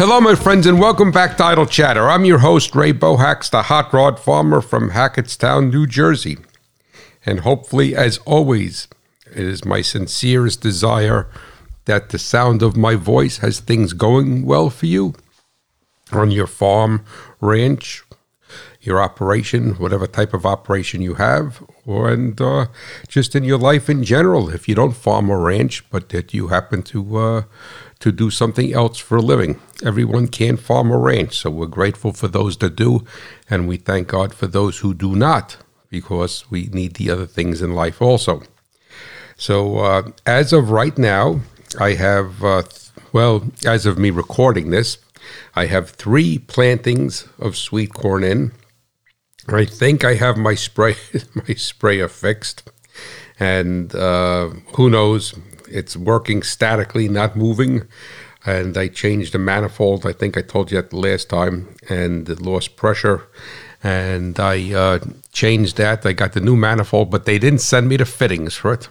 Hello, my friends, and welcome back to Idle Chatter. I'm your host, Ray Bohacz, the hot rod farmer from Hackettstown, New Jersey. And hopefully, as always, it is my sincerest desire that the sound of my voice has things going well for you on your farm, ranch, your operation, whatever type of operation you have, or and uh, just in your life in general. If you don't farm or ranch, but that you happen to uh, to do something else for a living, everyone can farm or ranch. So we're grateful for those that do, and we thank God for those who do not, because we need the other things in life also. So uh, as of right now, I have uh, well, as of me recording this. I have three plantings of sweet corn in. I think I have my spray my sprayer fixed, and uh, who knows? It's working statically, not moving. And I changed the manifold. I think I told you that the last time, and it lost pressure. And I uh, changed that. I got the new manifold, but they didn't send me the fittings for it.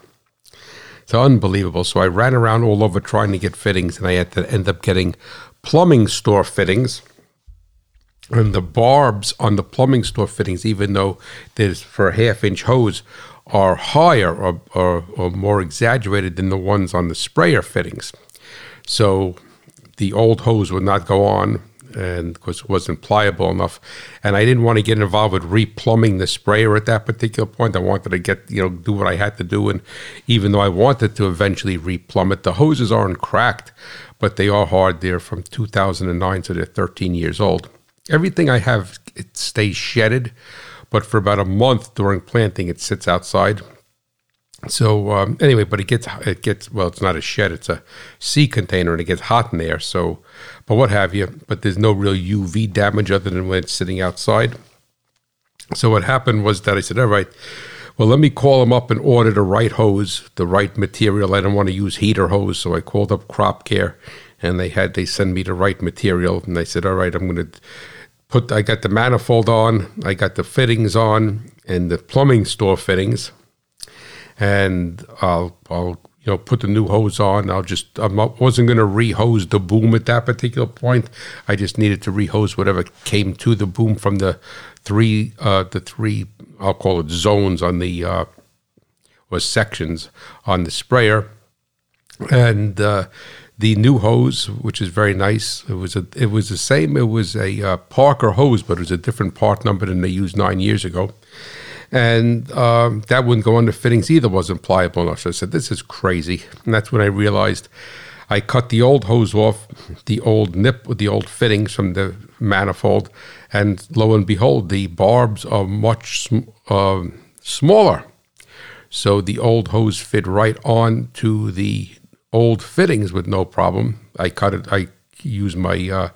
It's unbelievable. So I ran around all over trying to get fittings, and I had to end up getting plumbing store fittings and the barbs on the plumbing store fittings, even though there's for a half inch hose, are higher or, or, or, more exaggerated than the ones on the sprayer fittings. So the old hose would not go on and because it wasn't pliable enough. And I didn't want to get involved with replumbing the sprayer at that particular point. I wanted to get, you know, do what I had to do. And even though I wanted to eventually replumb it, the hoses aren't cracked, but they are hard. They're from 2009, so they're 13 years old. Everything I have, it stays shedded, but for about a month during planting, it sits outside. So um, anyway, but it gets it gets well. It's not a shed; it's a sea container, and it gets hot in there. So, but what have you? But there's no real UV damage other than when it's sitting outside. So what happened was that I said, "All right, well, let me call them up and order the right hose, the right material. I don't want to use heater hose, so I called up Crop Care, and they had they send me the right material, and I said, "All right, I'm going to." Put I got the manifold on, I got the fittings on, and the plumbing store fittings, and I'll I'll you know put the new hose on. I'll just I wasn't going to re-hose the boom at that particular point. I just needed to re-hose whatever came to the boom from the three uh, the three I'll call it zones on the uh, or sections on the sprayer, and. Uh, the new hose, which is very nice. It was a, it was the same. It was a uh, Parker hose, but it was a different part number than they used nine years ago, and um, that wouldn't go under fittings either. wasn't pliable enough. So I said, "This is crazy," and that's when I realized. I cut the old hose off, the old nip with the old fittings from the manifold, and lo and behold, the barbs are much uh, smaller. So the old hose fit right on to the old fittings with no problem. I cut it. I use my uh,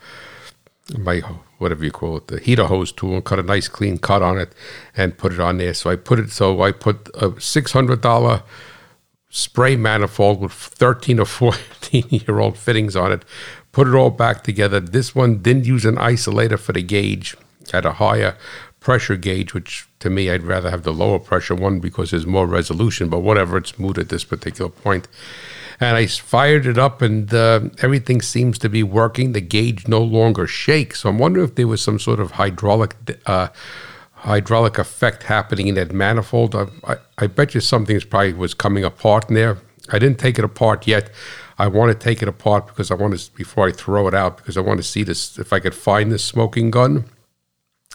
my whatever you call it, the heater hose tool, and cut a nice clean cut on it, and put it on there. So I put it. So I put a six hundred dollar spray manifold with thirteen or fourteen year old fittings on it. Put it all back together. This one didn't use an isolator for the gauge. Had a higher pressure gauge, which to me I'd rather have the lower pressure one because there's more resolution. But whatever, it's moot at this particular point and I fired it up, and uh, everything seems to be working. The gauge no longer shakes. So I'm wondering if there was some sort of hydraulic uh, hydraulic effect happening in that manifold. I, I, I bet you something probably was coming apart in there. I didn't take it apart yet. I want to take it apart because I want to before I throw it out because I want to see this if I could find this smoking gun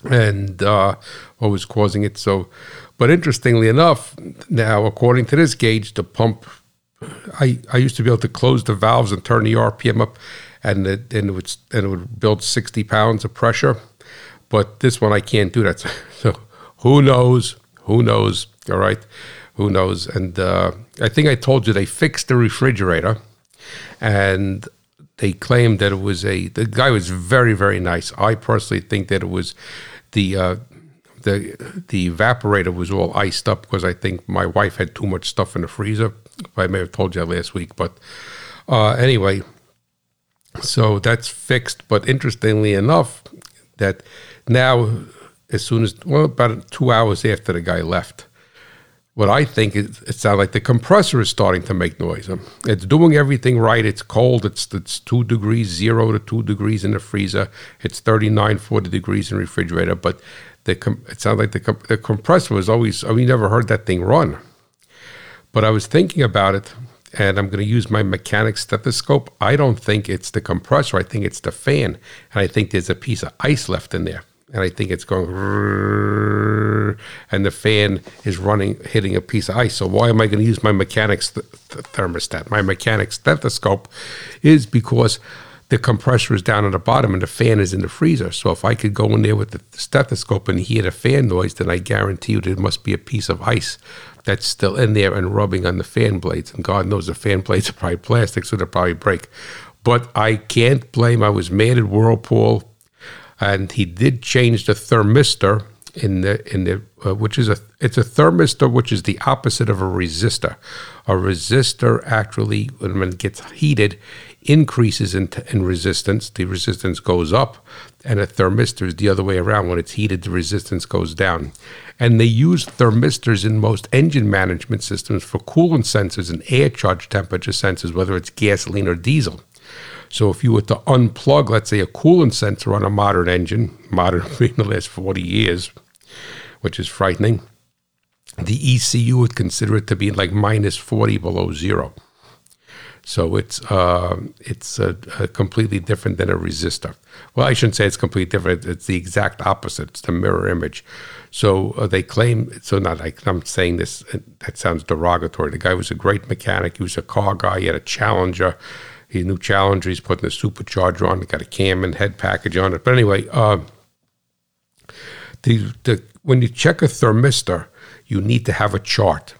and uh, what was causing it. So, but interestingly enough, now according to this gauge, the pump I, I used to be able to close the valves and turn the RPM up, and it, and it would and it would build sixty pounds of pressure. But this one I can't do that. So who knows? Who knows? All right, who knows? And uh, I think I told you they fixed the refrigerator, and they claimed that it was a. The guy was very very nice. I personally think that it was the. Uh, the the evaporator was all iced up because I think my wife had too much stuff in the freezer I may have told you last week, but uh, anyway, so that's fixed. But interestingly enough, that now, as soon as well, about two hours after the guy left, what I think is it sounds like the compressor is starting to make noise. Um, It's doing everything right. It's cold. It's it's two degrees, zero to two degrees in the freezer. It's 39, 40 degrees in the refrigerator. But the it sounds like the the compressor was always. I mean, never heard that thing run. But I was thinking about it, and I'm going to use my mechanic stethoscope. I don't think it's the compressor. I think it's the fan, and I think there's a piece of ice left in there and I think it's going, and the fan is running, hitting a piece of ice. So why am I going to use my mechanic's th- th- thermostat? My mechanic's stethoscope is because the compressor is down at the bottom and the fan is in the freezer. So if I could go in there with the stethoscope and hear the fan noise, then I guarantee you there must be a piece of ice that's still in there and rubbing on the fan blades. And God knows the fan blades are probably plastic, so they'll probably break. But I can't blame. I was mad at Whirlpool and he did change the thermistor in the in the uh, which is a it's a thermistor which is the opposite of a resistor. A resistor actually when it gets heated increases in, in resistance. The resistance goes up, and a thermistor is the other way around. When it's heated, the resistance goes down. And they use thermistors in most engine management systems for coolant sensors and air charge temperature sensors, whether it's gasoline or diesel. So if you were to unplug, let's say, a coolant sensor on a modern engine, modern in the last 40 years, which is frightening, the ECU would consider it to be like minus 40 below zero. So it's uh, it's completely different than a resistor. Well, I shouldn't say it's completely different. It's the exact opposite. It's the mirror image. So uh, they claim. So not like I'm saying this. That sounds derogatory. The guy was a great mechanic. He was a car guy. He had a Challenger. His new Challenger. He's putting a supercharger on. It got a cam and head package on it. But anyway, uh, the the when you check a thermistor, you need to have a chart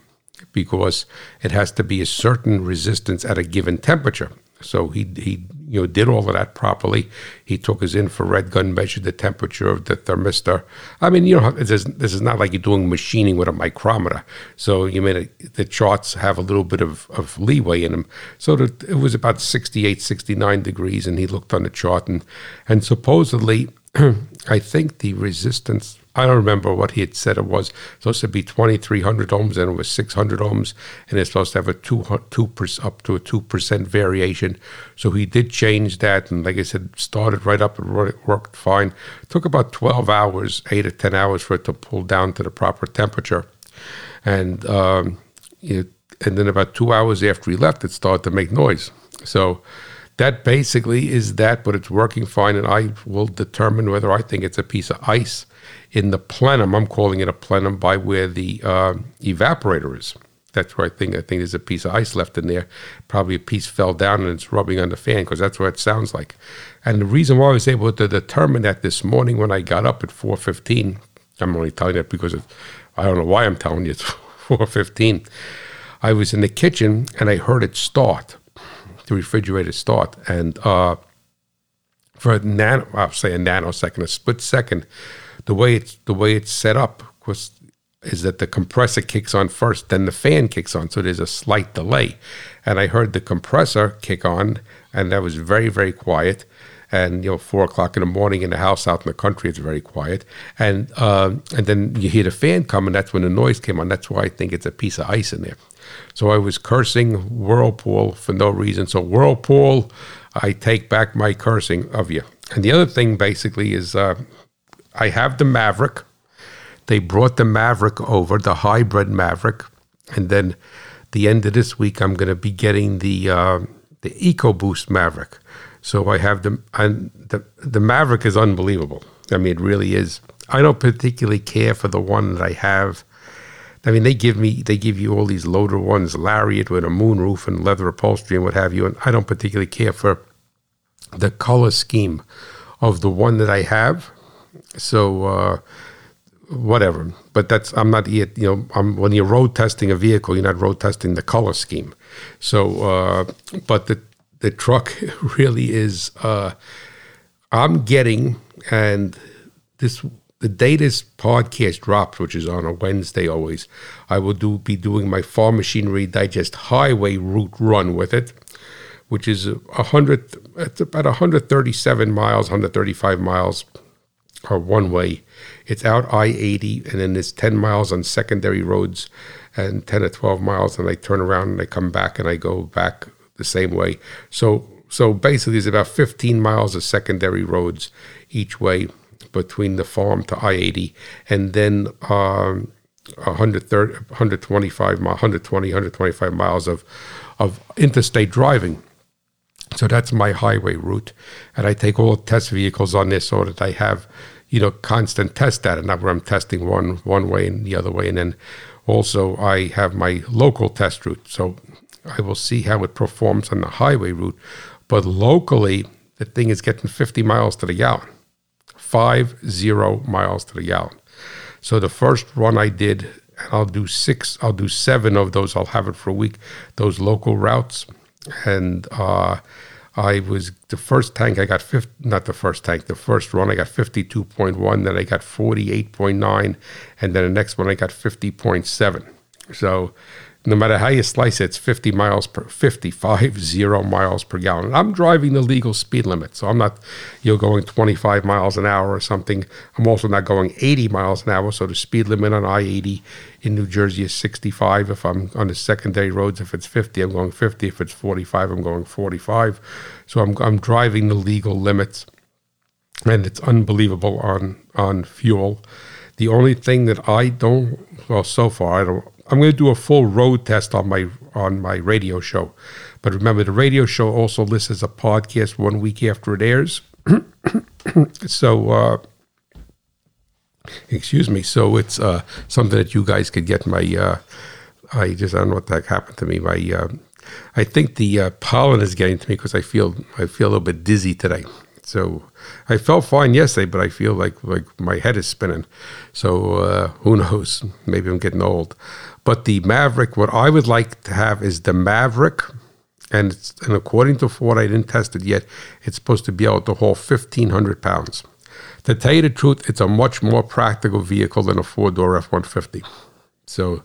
because it has to be a certain resistance at a given temperature. So he he you know did all of that properly. He took his infrared gun, measured the temperature of the thermistor. I mean, you know, this is, this is not like you're doing machining with a micrometer. So you mean the charts have a little bit of, of leeway in them. So that it was about 68, 69 degrees, and he looked on the chart and and supposedly, I think the resistance I don't remember what he had said it was. supposed to be 2,300 ohms, and it was 600 ohms, and it's supposed to have a two, two up to a 2% variation. So he did change that, and like I said, started right up and worked fine. It took about 12 hours, 8 or 10 hours for it to pull down to the proper temperature. And, um, it, and then about two hours after he left, it started to make noise. So that basically is that, but it's working fine, and I will determine whether I think it's a piece of ice in the plenum. I'm calling it a plenum by where the uh, evaporator is. That's where I think I think there's a piece of ice left in there. Probably a piece fell down and it's rubbing on the fan because that's what it sounds like. And the reason why I was able to determine that this morning when I got up at 4:15, I'm only telling that because of, I don't know why I'm telling you it's 4:15. I was in the kitchen and I heard it start, the refrigerator start, and uh, for a nano, I'll say a nanosecond, a split second, the way it's the way it's set up is that the compressor kicks on first, then the fan kicks on. So there's a slight delay. And I heard the compressor kick on, and that was very, very quiet. And you know, four o'clock in the morning in the house out in the country, it's very quiet. And uh, and then you hear the fan coming. That's when the noise came on. That's why I think it's a piece of ice in there. So I was cursing Whirlpool for no reason. So Whirlpool, I take back my cursing of you. And the other thing basically is uh, I have the Maverick. They brought the Maverick over, the hybrid Maverick, and then the end of this week I'm going to be getting the uh, the EcoBoost Maverick. So I have the and the the Maverick is unbelievable. I mean, it really is. I don't particularly care for the one that I have. I mean, they give me they give you all these loader ones, Lariat with a moonroof and leather upholstery and what have you, and I don't particularly care for the color scheme of the one that I have. So uh, whatever. But that's I'm not yet. You know, I'm, when you're road testing a vehicle, you're not road testing the color scheme. So, uh, but the the truck really is. Uh, I'm getting and this the day this podcast drops, which is on a Wednesday always, I will do be doing my Farm Machinery Digest Highway route run with it, which is a hundred. It's about 137 miles, 135 miles or one way. It's out I 80, and then it's 10 miles on secondary roads and 10 or 12 miles, and I turn around and I come back and I go back the same way. So so basically, it's about 15 miles of secondary roads each way between the farm to I-80, and then um, 130, 125, 120, 125 miles of of interstate driving. So that's my highway route, and I take all test vehicles on this so that I have, you know, constant test data. Not where I'm testing one one way and the other way, and then also I have my local test route. So I will see how it performs on the highway route, but locally the thing is getting 50 miles to the gallon, five zero miles to the gallon. So the first run I did, and I'll do six, I'll do seven of those. I'll have it for a week. Those local routes and uh, I was the first tank I got 50, not the first tank, the first run I got 52.1, then I got 48.9, and then the next one I got 50.7. So no matter how you slice it, it's 50 miles per 55 zero miles per gallon. I'm driving the legal speed limit, so I'm not you know going 25 miles an hour or something. I'm also not going 80 miles an hour. So the speed limit on I-80 in New Jersey is 65. If I'm on the secondary roads, if it's 50, I'm going 50. If it's 45, I'm going 45. So I'm I'm driving the legal limits, and it's unbelievable on on fuel. The only thing that I don't well so far I don't I'm going to do a full road test on my on my radio show. But remember, the radio show also lists as a podcast one week after it airs. so, uh, excuse me. So it's uh, something that you guys could get. My, uh, I just I don't know what that happened to me. My, uh, I think the uh, pollen is getting to me because I feel I feel a little bit dizzy today. So I felt fine yesterday, but I feel like like my head is spinning. So uh, who knows? Maybe I'm getting old. But the Maverick, what I would like to have is the Maverick, and and according to Ford, I didn't test it yet. It's supposed to be able to haul fifteen hundred pounds. To tell you the truth, it's a much more practical vehicle than a four door F one fifty. So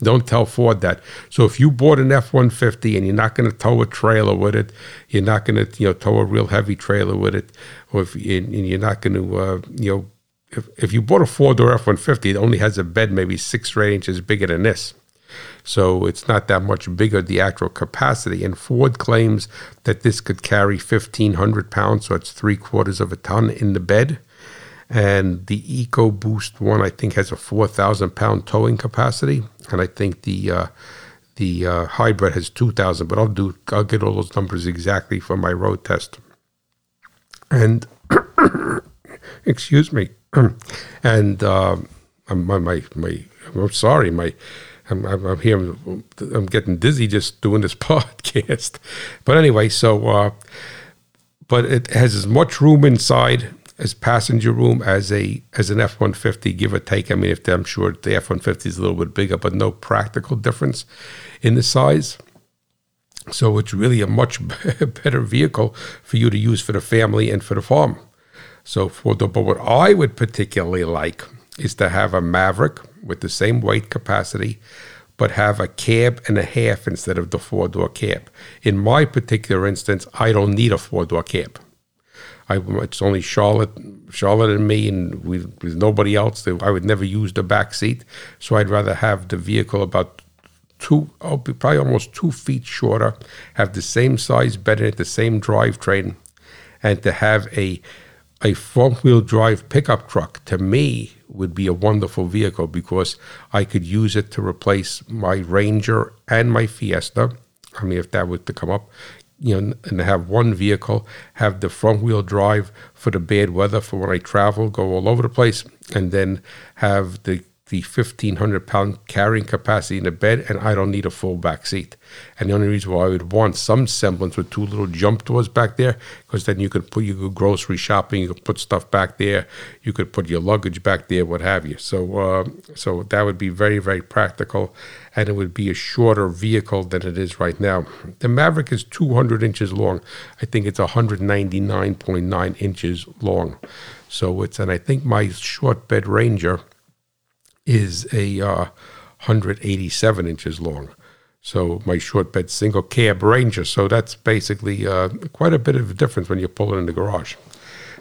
don't tell Ford that. So if you bought an F one fifty and you're not going to tow a trailer with it, you're not going to you know tow a real heavy trailer with it, or if you, and you're not going to uh, you know if, if you bought a four door F 150, it only has a bed maybe six or eight inches bigger than this. So it's not that much bigger, the actual capacity. And Ford claims that this could carry 1,500 pounds, so it's three quarters of a ton in the bed. And the EcoBoost one, I think, has a 4,000 pound towing capacity. And I think the uh, the uh, hybrid has 2,000, but I'll do I'll get all those numbers exactly for my road test. And excuse me. and uh, my, my, my, I'm sorry, my, I'm, I'm, here, I'm, I'm, getting dizzy just doing this podcast. But anyway, so, uh, but it has as much room inside as passenger room as a as an F one fifty, give or take. I mean, if I'm sure the F one fifty is a little bit bigger, but no practical difference in the size. So it's really a much better vehicle for you to use for the family and for the farm. So for the but what I would particularly like is to have a Maverick with the same weight capacity, but have a cab and a half instead of the four door cab. In my particular instance, I don't need a four door cab. I, it's only Charlotte, Charlotte and me, and we, with nobody else. I would never use the back seat, so I'd rather have the vehicle about two, oh, probably almost two feet shorter, have the same size bed in it, the same drivetrain, and to have a a front wheel drive pickup truck to me would be a wonderful vehicle because I could use it to replace my Ranger and my Fiesta. I mean, if that was to come up, you know, and have one vehicle, have the front wheel drive for the bad weather for when I travel, go all over the place, and then have the the 1500 pound carrying capacity in the bed and I don't need a full back seat. And the only reason why I would want some semblance with two little jump doors back there, because then you could put you grocery shopping, you could put stuff back there, you could put your luggage back there, what have you. So uh, so that would be very very practical, and it would be a shorter vehicle than it is right now. The Maverick is 200 inches long. I think it's 199.9 inches long. So it's and I think my short bed Ranger is a uh, 187 inches long. So my short bed single cab Ranger. So that's basically uh, quite a bit of a difference when you pull it in the garage.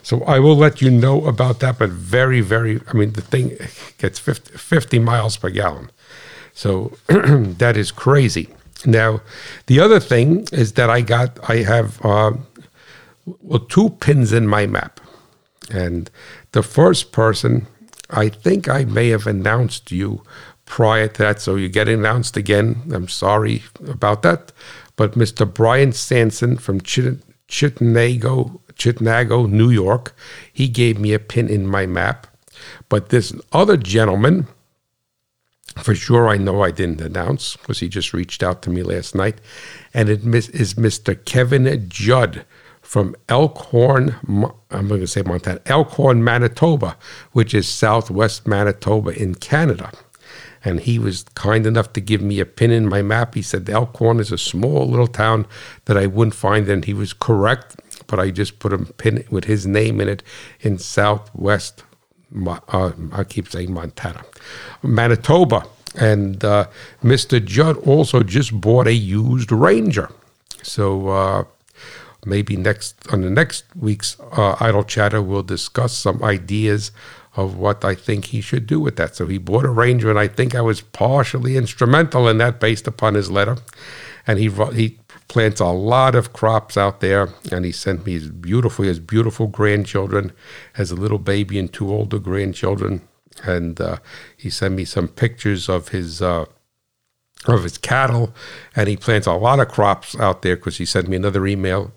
So I will let you know about that, but very, very, I mean, the thing gets 50, 50 miles per gallon. So that is crazy. Now, the other thing is that I got, I have, uh, well, two pins in my map. And the first person, I think I may have announced you prior to that. So you get announced again. I'm sorry about that. But Mr. Brian Sanson from Chit- Chittenango, New York, he gave me a pin in my map. But this other gentleman, for sure I know I didn't announce because he just reached out to me last night, and it is Mr. Kevin Judd from Elkhorn, I'm going to say Montana, Elkhorn, Manitoba, which is southwest Manitoba in Canada. And he was kind enough to give me a pin in my map. He said Elkhorn is a small little town that I wouldn't find, and he was correct. But I just put a pin with his name in it in southwest. Uh, I keep saying Montana, Manitoba, and uh, Mr. Judd also just bought a used Ranger. So uh, maybe next on the next week's uh, idle chatter we'll discuss some ideas of what I think he should do with that. So he bought a Ranger, and I think I was partially instrumental in that based upon his letter. And he he plants a lot of crops out there, and he sent me his beautiful his beautiful grandchildren, has a little baby and two older grandchildren, and uh, he sent me some pictures of his. Uh, of his cattle, and he plants a lot of crops out there because he sent me another email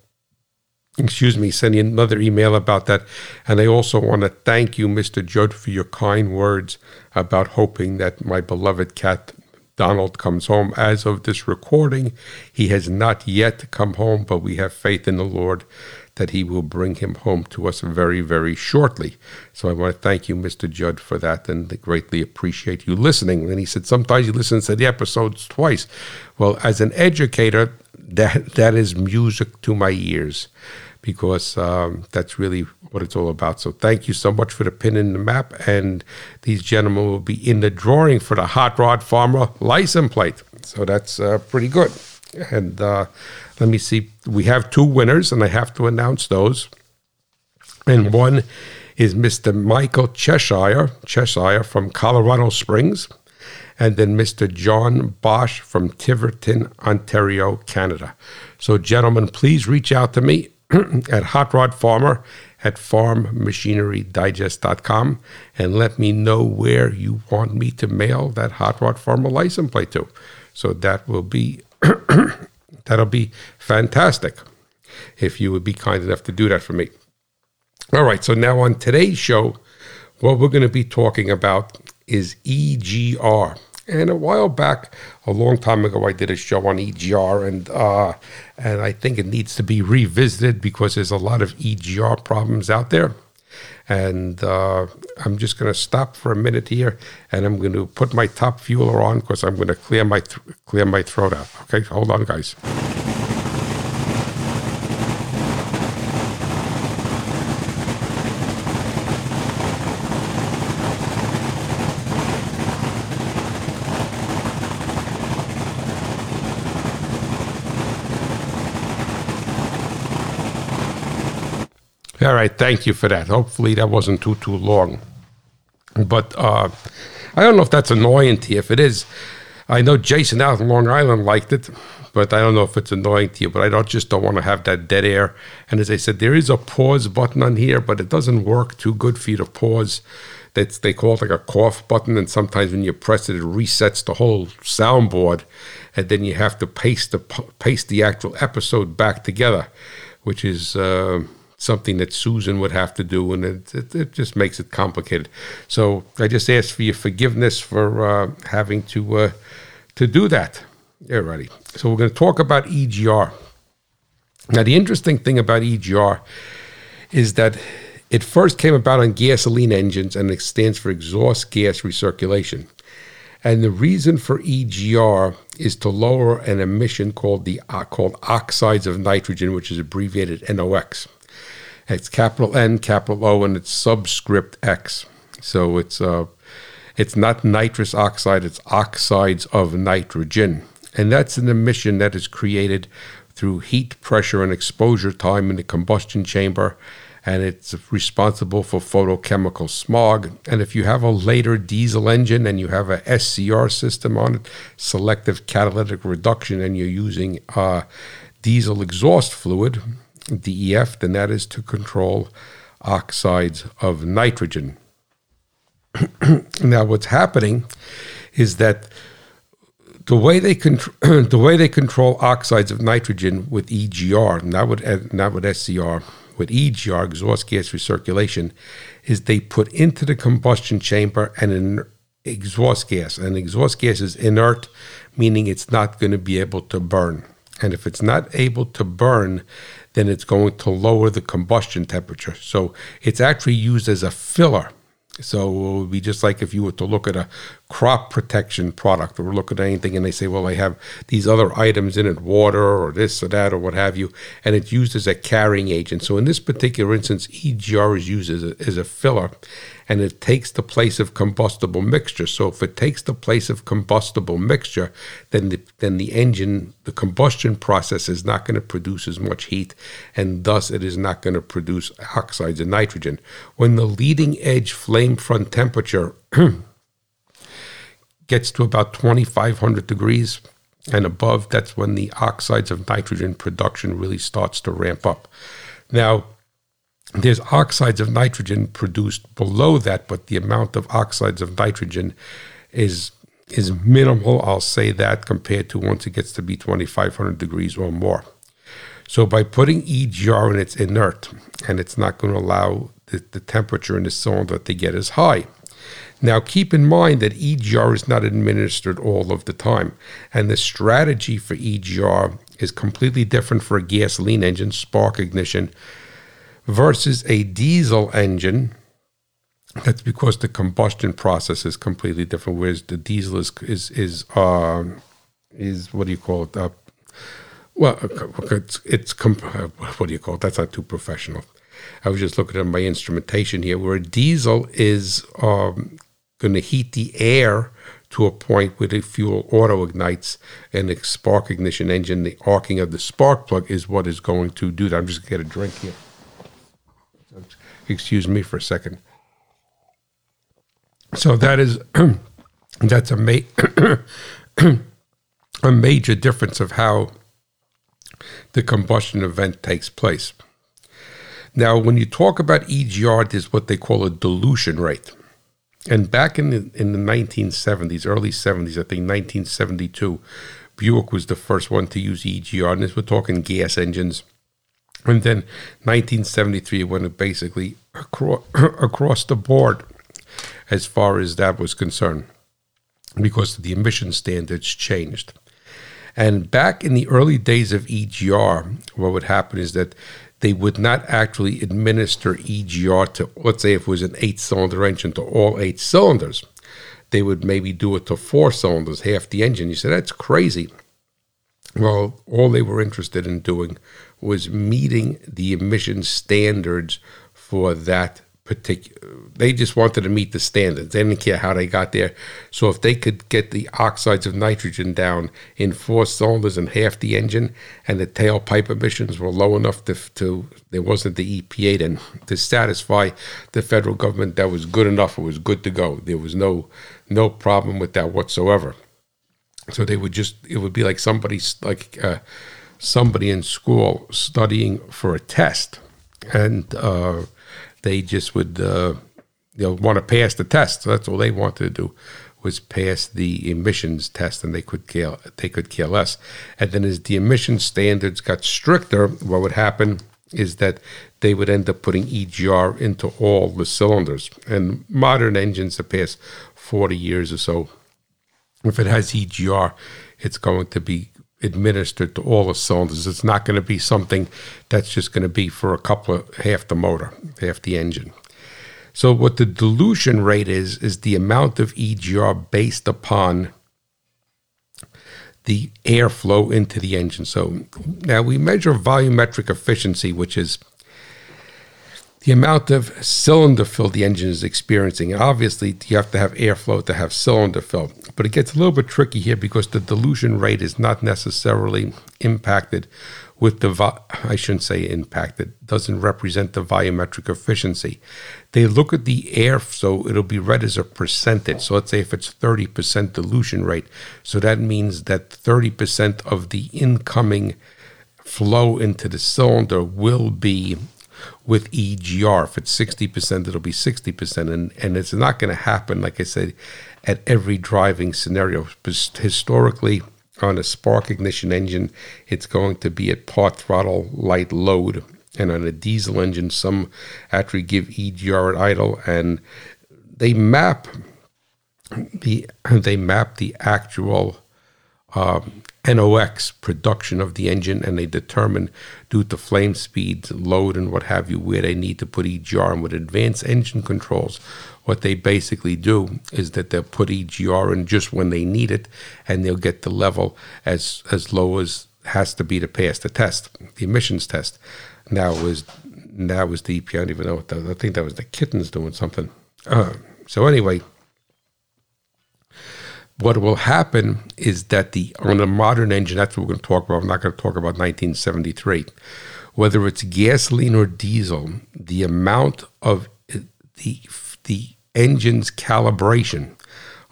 excuse me, sending another email about that. And I also want to thank you, Mr. Judd, for your kind words about hoping that my beloved cat Donald comes home. As of this recording, he has not yet come home, but we have faith in the Lord that he will bring him home to us very, very shortly. So I want to thank you, Mr. Judd, for that and greatly appreciate you listening. And he said, sometimes you listen to the episodes twice. Well, as an educator, that that is music to my ears because um, that's really what it's all about. So thank you so much for the pin in the map, and these gentlemen will be in the drawing for the Hot Rod Farmer license plate. So that's uh, pretty good. And uh, let me see, we have two winners, and I have to announce those. And one is Mr. Michael Cheshire, Cheshire from Colorado Springs and then Mr. John Bosch from Tiverton, Ontario, Canada. So, gentlemen, please reach out to me at Hot Rod Farmer at farmmachinerydigest.com and let me know where you want me to mail that Hot Rod Farmer license plate to. So that will be that'll be fantastic if you would be kind enough to do that for me. All right, so now on today's show, what we're going to be talking about is EGR. And a while back, a long time ago, I did a show on EGR, and uh, and I think it needs to be revisited because there's a lot of EGR problems out there. And uh, I'm just going to stop for a minute here, and I'm going to put my top fueler on because I'm going to clear my th- clear my throat out. Okay, hold on, guys. All right, thank you for that. Hopefully that wasn't too too long. But uh, I don't know if that's annoying to you. If it is, I know Jason out in Long Island liked it, but I don't know if it's annoying to you. But I don't just don't want to have that dead air. And as I said, there is a pause button on here, but it doesn't work too good for you to pause. That's they call it like a cough button, and sometimes when you press it, it resets the whole soundboard, and then you have to paste the paste the actual episode back together, which is. Uh, something that Susan would have to do, and it, it, it, just makes it complicated. So I just ask for your forgiveness for uh, having to uh, to do that. Alrighty. So we're going to talk about EGR. Now, the interesting thing about EGR is that it first came about on gasoline engines, and it stands for exhaust gas recirculation. And the reason for EGR is to lower an emission called the uh, called oxides of nitrogen, which is abbreviated NOx. It's capital N, capital O, and it's subscript X. So it's uh, it's not nitrous oxide; it's oxides of nitrogen, and that's an emission that is created through heat, pressure, and exposure time in the combustion chamber, and it's responsible for photochemical smog. And if you have a later diesel engine and you have a SCR system on it, selective catalytic reduction, and you're using uh, diesel exhaust fluid, DEF, then that is to control oxides of nitrogen. now, what's happening is that the way they control the way they control oxides of nitrogen with EGR, not with not with SCR, with EGR, exhaust gas recirculation, is they put into the combustion chamber an exhaust gas. And exhaust gas is inert, meaning it's not going to be able to burn. And if it's not able to burn, then it's going to lower the combustion temperature. So it's actually used as a filler so it would be just like if you were to look at a crop protection product or look at anything and they say, well, I have these other items in it, water or this or that or what have you, and it's used as a carrying agent. So in this particular instance, EGR is used as a, as a filler and it takes the place of combustible mixture. So if it takes the place of combustible mixture, then the, then the engine, the combustion process is not going to produce as much heat, and thus it is not going to produce oxides of nitrogen. When the leading edge flame front temperature gets to about 2500 degrees and above, that's when the oxides of nitrogen production really starts to ramp up. Now, there's oxides of nitrogen produced below that, but the amount of oxides of nitrogen is is minimal. I'll say that compared to once it gets to be 2,500 degrees or more. So by putting EGR in, it's inert, and it's not going to allow the, the temperature in the cylinder to get as high. Now, keep in mind that EGR is not administered all of the time, and the strategy for EGR is completely different for a gasoline engine, spark ignition, versus a diesel engine. That's because the combustion process is completely different. Whereas the diesel is is is uh, is what do you call it? Uh, well, it's it's comp- what do you call it? That's not too professional. I was just looking at my instrumentation here, where diesel is um, going to heat the air to a point where the fuel auto ignites and the spark ignition engine, the arcing of the spark plug is what is going to do that. I'm just going to get a drink here. Excuse me for a second. So that is that's a ma- a major difference of how the combustion event takes place. Now, when you talk about EGR, there's what they call a dilution rate. And back in the, in the 1970s, early 70s, I think 1972, Buick was the first one to use EGR. And this, we're talking gas engines and then 1973 when it basically across, across the board as far as that was concerned because the emission standards changed. And back in the early days of EGR, what would happen is that they would not actually administer EGR to, let's say, if it was an eight cylinder engine, to all eight cylinders. They would maybe do it to four cylinders, half the engine. You say, that's crazy. Well, all they were interested in doing was meeting the emission standards for that particular. They just wanted to meet the standards. They didn't care how they got there. So if they could get the oxides of nitrogen down in four cylinders and half the engine, and the tailpipe emissions were low enough to, to there wasn't the EPA then to satisfy the federal government, that was good enough. It was good to go. There was no no problem with that whatsoever. So they would just it would be like somebody like. Uh, somebody in school studying for a test, and uh, they just would uh, you know want to pass the test. So that's all they wanted to do was pass the emissions test, and they could care they could care less. And then as the emission standards got stricter, what would happen is that they would end up putting EGR into all the cylinders. And modern engines that pass 40 years or so, if it has EGR, it's going to be administered to all the cylinders. It's not going to be something that's just going to be for a couple of half the motor, half the engine. So what the dilution rate is is the amount of EGR based upon the airflow into the engine. So now we measure volumetric efficiency, which is the amount of cylinder fill the engine is experiencing. And obviously, you have to have airflow to have cylinder fill. But it gets a little bit tricky here because the dilution rate is not necessarily impacted with the, vo- I shouldn't say impacted, doesn't represent the volumetric efficiency. They look at the air, so it'll be read as a percentage. So let's say if it's 30% dilution rate, so that means that 30% of the incoming flow into the cylinder will be with EGR. If it's 60%, it'll be 60%. And, and it's not going to happen, like I said, at every driving scenario. Historically, on a spark ignition engine, it's going to be at part throttle light load. And on a diesel engine, some actually give EGR at idle, and they map the they map the actual um, NOx production of the engine, and they determine due to flame speed, load, and what have you, where they need to put EGR. And with advanced engine controls, what they basically do is that they'll put EGR in just when they need it, and they'll get the level as as low as has to be to pass the test, the emissions test. Now was now was the EPA. I don't even know what that. I think that was the kittens doing something. Uh, so anyway, what will happen is that the on a modern engine, that's what we're going to talk about. I'm not going to talk about 1973. Whether it's gasoline or diesel, the amount of the the engine's calibration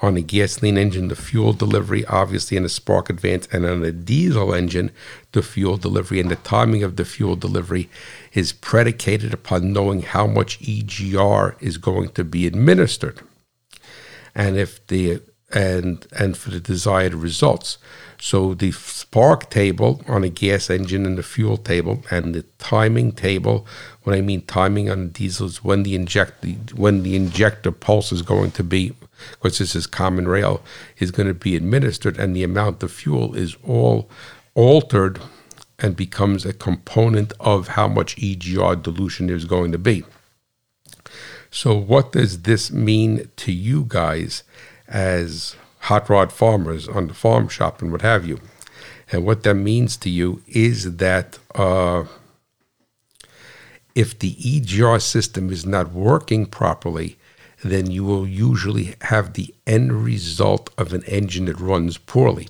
on a gasoline engine, the fuel delivery, obviously, in a spark advance, and on a diesel engine, the fuel delivery and the timing of the fuel delivery is predicated upon knowing how much EGR is going to be administered. And if the and and for the desired results. So the spark table on a gas engine and the fuel table and the timing table. When I mean timing on diesels, when the inject when the injector pulse is going to be, because this is common rail, is going to be administered, and the amount of fuel is all altered and becomes a component of how much EGR dilution there's going to be. So, what does this mean to you guys? As hot rod farmers on the farm shop and what have you. And what that means to you is that uh, if the EGR system is not working properly, then you will usually have the end result of an engine that runs poorly.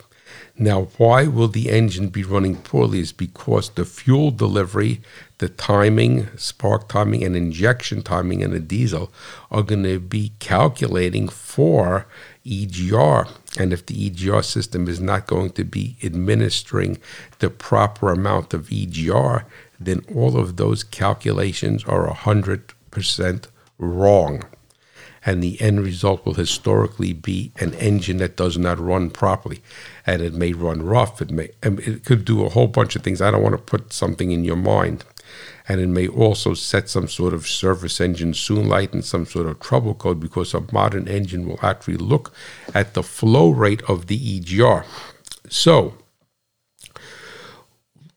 Now, why will the engine be running poorly is because the fuel delivery, the timing, spark timing, and injection timing in a diesel are going to be calculating for EGR. And if the EGR system is not going to be administering the proper amount of EGR, then all of those calculations are 100% wrong. And the end result will historically be an engine that does not run properly. And it may run rough. It may um, it could do a whole bunch of things. I don't want to put something in your mind and it may also set some sort of service engine soon light and some sort of trouble code because a modern engine will actually look at the flow rate of the EGR. So,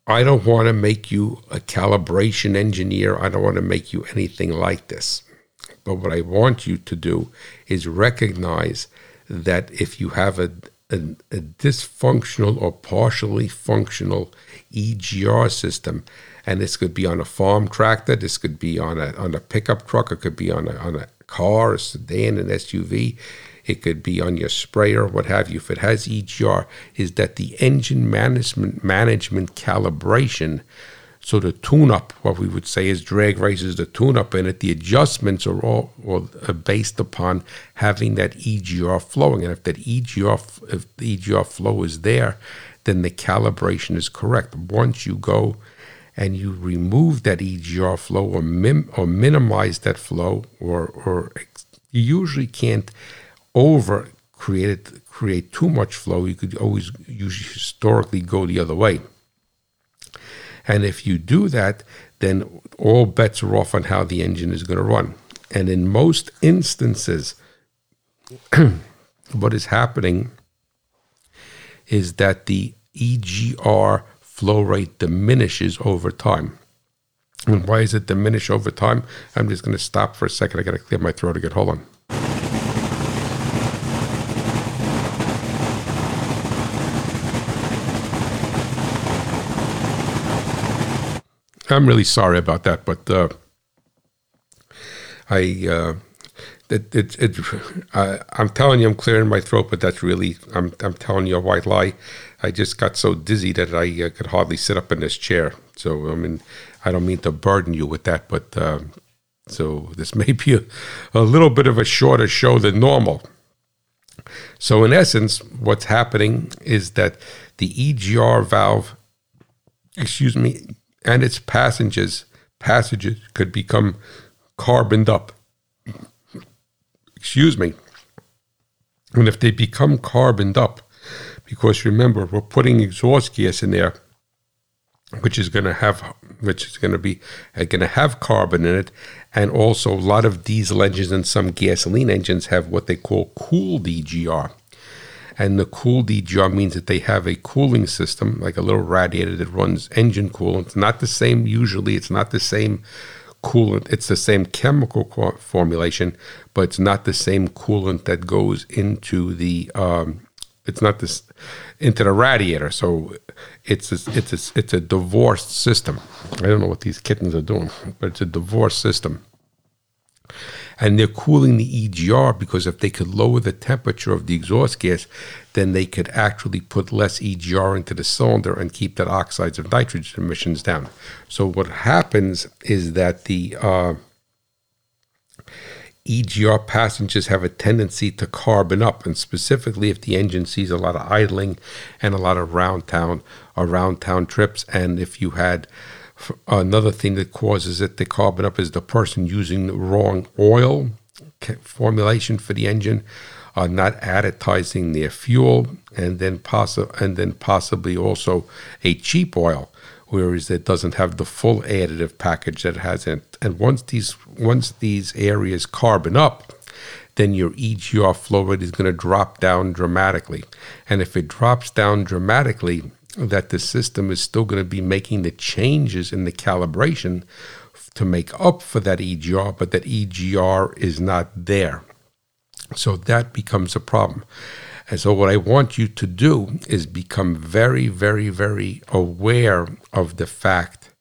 I don't want to make you a calibration engineer. I don't want to make you anything like this. But what I want you to do is recognize that if you have a, a, a dysfunctional or partially functional EGR system, and this could be on a farm tractor, this could be on a on a pickup truck, it could be on a on a car, a sedan, an SUV. It could be on your sprayer, what have you. If it has EGR, is that the engine management management calibration so the tune-up, what we would say is drag races, the tune-up in it, the adjustments are all, all are based upon having that EGR flowing. And if that EGR, if the EGR flow is there, then the calibration is correct. Once you go and you remove that EGR flow or, mim, or minimize that flow, or, or you usually can't over create it, create too much flow. You could always usually historically go the other way. And if you do that, then all bets are off on how the engine is going to run. And in most instances, what is happening is that the EGR flow rate diminishes over time. And why does it diminish over time? I'm just going to stop for a second. I got to clear my throat again. Hold on. I'm really sorry about that, but uh, I uh, it, it, it uh, I'm telling you, I'm clearing my throat, but that's really, I'm, I'm telling you a white lie. I just got so dizzy that I uh, could hardly sit up in this chair. So, I mean, I don't mean to burden you with that, but um, so this may be a, a little bit of a shorter show than normal. So, in essence, what's happening is that the EGR valve, excuse me, and its passages passages could become carboned up. Excuse me. And if they become carboned up, because remember, we're putting exhaust gas in there, which is going to have, which is going to be uh, going to have carbon in it, and also a lot of diesel engines and some gasoline engines have what they call cooled EGR And the cooled EGR means that they have a cooling system, like a little radiator that runs engine coolant. It's not the same, usually, it's not the same coolant. It's the same chemical formulation, but it's not the same coolant that goes into the. Um, it's not this into the radiator, so it's a, it's a, it's a divorced system. I don't know what these kittens are doing, but it's a divorced system and they're cooling the EGR because if they could lower the temperature of the exhaust gas, then they could actually put less EGR into the cylinder and keep that oxides of nitrogen emissions down. So what happens is that the uh, EGR passengers have a tendency to carbon up, and specifically if the engine sees a lot of idling and a lot of round town around town trips, and if you had Another thing that causes it to carbon up is the person using the wrong oil formulation for the engine, uh, not additizing their fuel, and then possi- and then possibly also a cheap oil, whereas it doesn't have the full additive package that has it. And once these once these areas carbon up, then your EGR flow rate is going to drop down dramatically. And if it drops down dramatically, that the system is still going to be making the changes in the calibration to make up for that EGR, but that EGR is not there. So that becomes a problem. And so, what I want you to do is become very, very, very aware of the fact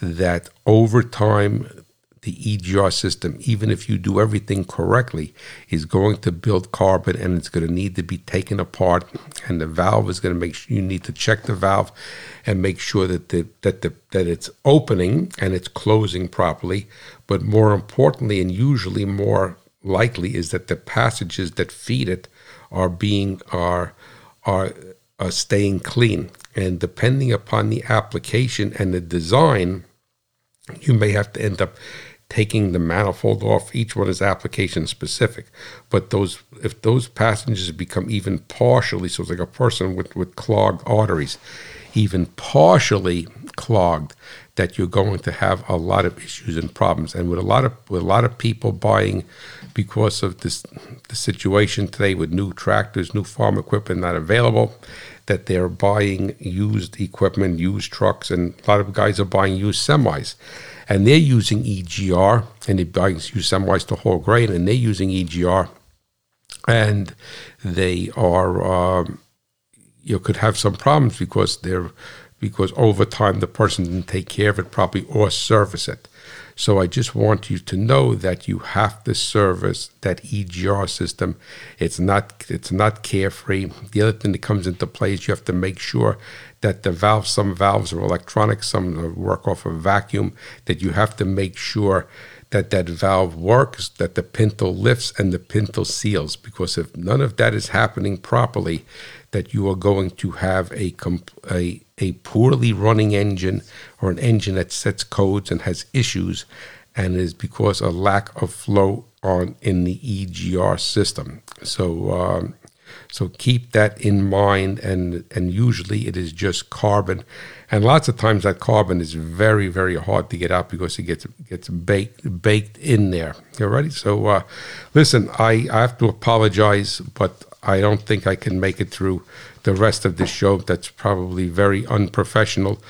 that over time, the EGR system, even if you do everything correctly, is going to build carbon and it's going to need to be taken apart. And the valve is going to make sure you need to check the valve and make sure that the, that the, that it's opening and it's closing properly. But more importantly, and usually more likely, is that the passages that feed it are being are are, are staying clean. And depending upon the application and the design, you may have to end up taking the manifold off. Each one is application specific. But those if those passengers become even partially, so it's like a person with, with clogged arteries, even partially clogged, that you're going to have a lot of issues and problems. And with a lot of with a lot of people buying because of this the situation today with new tractors, new farm equipment not available, that they're buying used equipment, used trucks, and a lot of guys are buying used semis and they're using EGR, and they use semis to whole grain, and they're using EGR, and they are um, you could have some problems because they're because over time the person didn't take care of it properly or service it. So I just want you to know that you have to service that EGR system. It's not it's not carefree. The other thing that comes into play is you have to make sure that the valves, some valves are electronic, some work off a vacuum, that you have to make sure that that valve works, that the pintle lifts and the pintle seals. Because if none of that is happening properly, that you are going to have a, a, a poorly running engine or an engine that sets codes and has issues and is because of lack of flow on in the EGR system. So um, so keep that in mind, and and usually it is just carbon, and lots of times that carbon is very very hard to get out because it gets gets baked baked in there. Ready? So uh, listen, I, I have to apologize, but I don't think I can make it through the rest of this show. That's probably very unprofessional.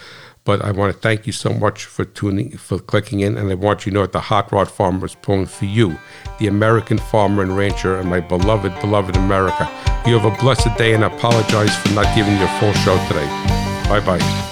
But I want to thank you so much for tuning, for clicking in, and I want you to know that the Hot Rod Farmer is pulling for you, the American farmer and rancher, and my beloved, beloved America. You have a blessed day, and I apologize for not giving you a full show today. Bye bye.